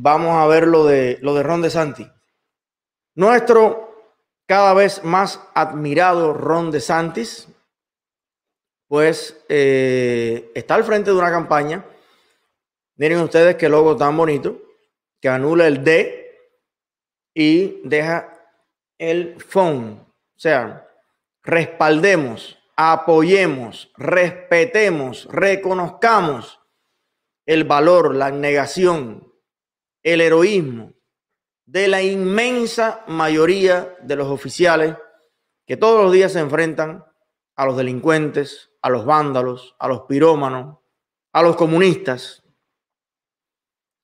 vamos a ver lo de, lo de Ron DeSantis. Nuestro cada vez más admirado Ron DeSantis, pues eh, está al frente de una campaña. Miren ustedes qué logo tan bonito, que anula el D y deja el phone. O sea, respaldemos, apoyemos, respetemos, reconozcamos el valor, la negación, el heroísmo de la inmensa mayoría de los oficiales que todos los días se enfrentan a los delincuentes, a los vándalos, a los pirómanos, a los comunistas,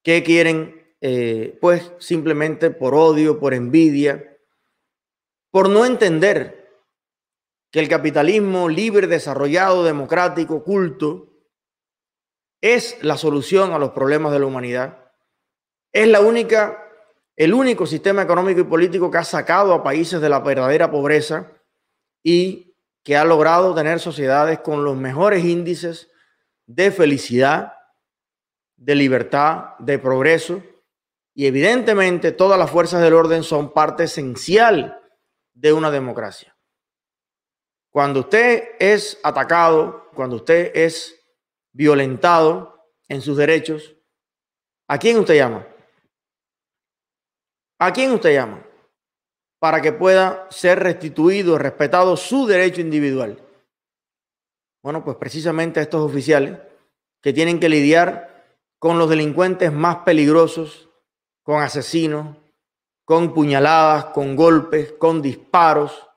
que quieren, eh, pues simplemente por odio, por envidia, por no entender que el capitalismo libre, desarrollado, democrático, culto, es la solución a los problemas de la humanidad. Es la única, el único sistema económico y político que ha sacado a países de la verdadera pobreza y que ha logrado tener sociedades con los mejores índices de felicidad, de libertad, de progreso. Y evidentemente todas las fuerzas del orden son parte esencial de una democracia. Cuando usted es atacado, cuando usted es violentado en sus derechos, ¿a quién usted llama? ¿A quién usted llama? Para que pueda ser restituido, respetado su derecho individual. Bueno, pues precisamente estos oficiales que tienen que lidiar con los delincuentes más peligrosos, con asesinos, con puñaladas, con golpes, con disparos,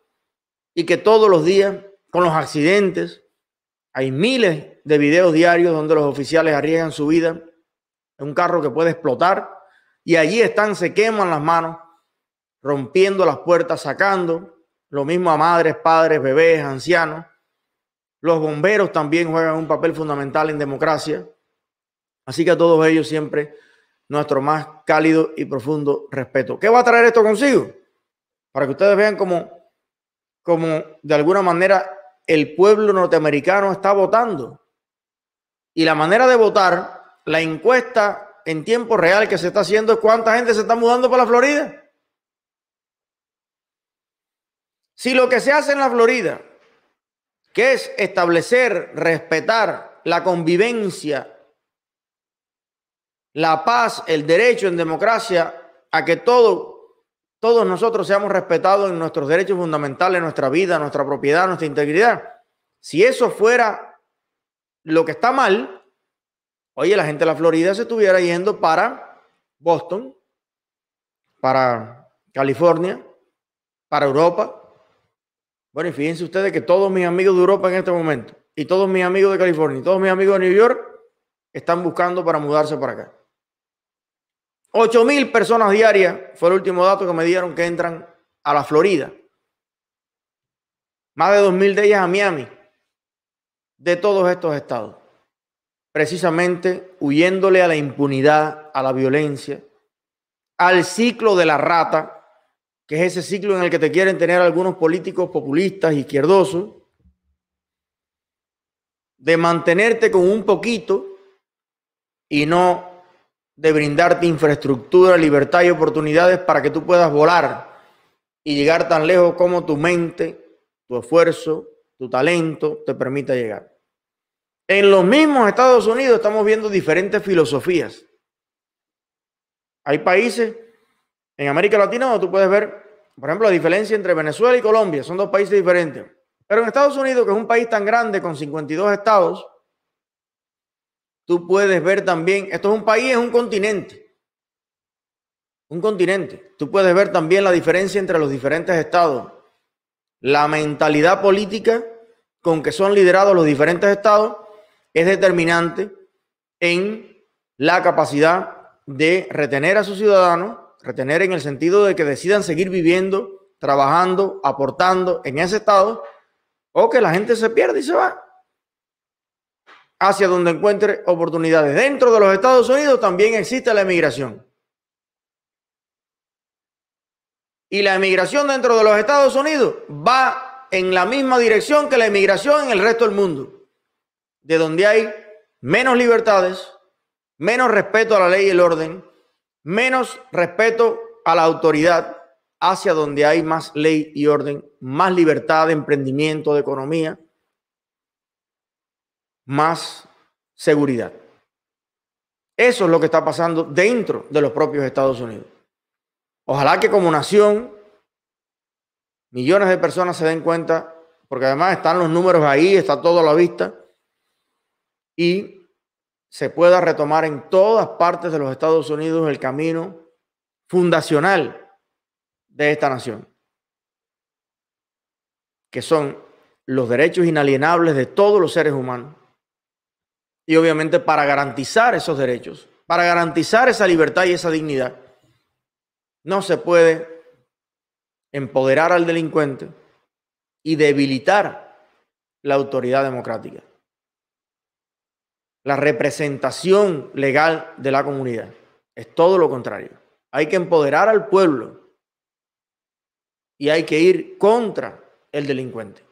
y que todos los días, con los accidentes, hay miles de videos diarios donde los oficiales arriesgan su vida en un carro que puede explotar y allí están, se queman las manos, rompiendo las puertas, sacando, lo mismo a madres, padres, bebés, ancianos. Los bomberos también juegan un papel fundamental en democracia. Así que a todos ellos siempre nuestro más cálido y profundo respeto. ¿Qué va a traer esto consigo? Para que ustedes vean cómo, cómo de alguna manera el pueblo norteamericano está votando. Y la manera de votar, la encuesta en tiempo real que se está haciendo es cuánta gente se está mudando para la Florida. Si lo que se hace en la Florida, que es establecer, respetar la convivencia, la paz, el derecho en democracia a que todo todos nosotros seamos respetados en nuestros derechos fundamentales, nuestra vida, nuestra propiedad, nuestra integridad. Si eso fuera lo que está mal, oye, la gente de la Florida se estuviera yendo para Boston, para California, para Europa. Bueno, y fíjense ustedes que todos mis amigos de Europa en este momento, y todos mis amigos de California, y todos mis amigos de New York, están buscando para mudarse para acá. 8 mil personas diarias fue el último dato que me dieron que entran a la Florida. Más de 2 mil de ellas a Miami, de todos estos estados. Precisamente huyéndole a la impunidad, a la violencia, al ciclo de la rata, que es ese ciclo en el que te quieren tener algunos políticos populistas, izquierdosos, de mantenerte con un poquito y no de brindarte infraestructura, libertad y oportunidades para que tú puedas volar y llegar tan lejos como tu mente, tu esfuerzo, tu talento te permita llegar. En los mismos Estados Unidos estamos viendo diferentes filosofías. Hay países en América Latina donde tú puedes ver, por ejemplo, la diferencia entre Venezuela y Colombia. Son dos países diferentes. Pero en Estados Unidos, que es un país tan grande con 52 estados, tú puedes ver también, esto es un país, es un continente. Un continente. Tú puedes ver también la diferencia entre los diferentes estados. La mentalidad política con que son liderados los diferentes estados es determinante en la capacidad de retener a sus ciudadanos, retener en el sentido de que decidan seguir viviendo, trabajando, aportando en ese estado, o que la gente se pierde y se va hacia donde encuentre oportunidades. Dentro de los Estados Unidos también existe la emigración. Y la emigración dentro de los Estados Unidos va en la misma dirección que la emigración en el resto del mundo, de donde hay menos libertades, menos respeto a la ley y el orden, menos respeto a la autoridad hacia donde hay más ley y orden, más libertad de emprendimiento, de economía, más seguridad. Eso es lo que está pasando dentro de los propios Estados Unidos. Ojalá que como nación millones de personas se den cuenta, porque además están los números ahí, está todo a la vista, y se pueda retomar en todas partes de los Estados Unidos el camino fundacional de esta nación, que son los derechos inalienables de todos los seres humanos. Y obviamente para garantizar esos derechos, para garantizar esa libertad y esa dignidad, no se puede empoderar al delincuente y debilitar la autoridad democrática la representación legal de la comunidad. Es todo lo contrario. Hay que empoderar al pueblo y hay que ir contra el delincuente.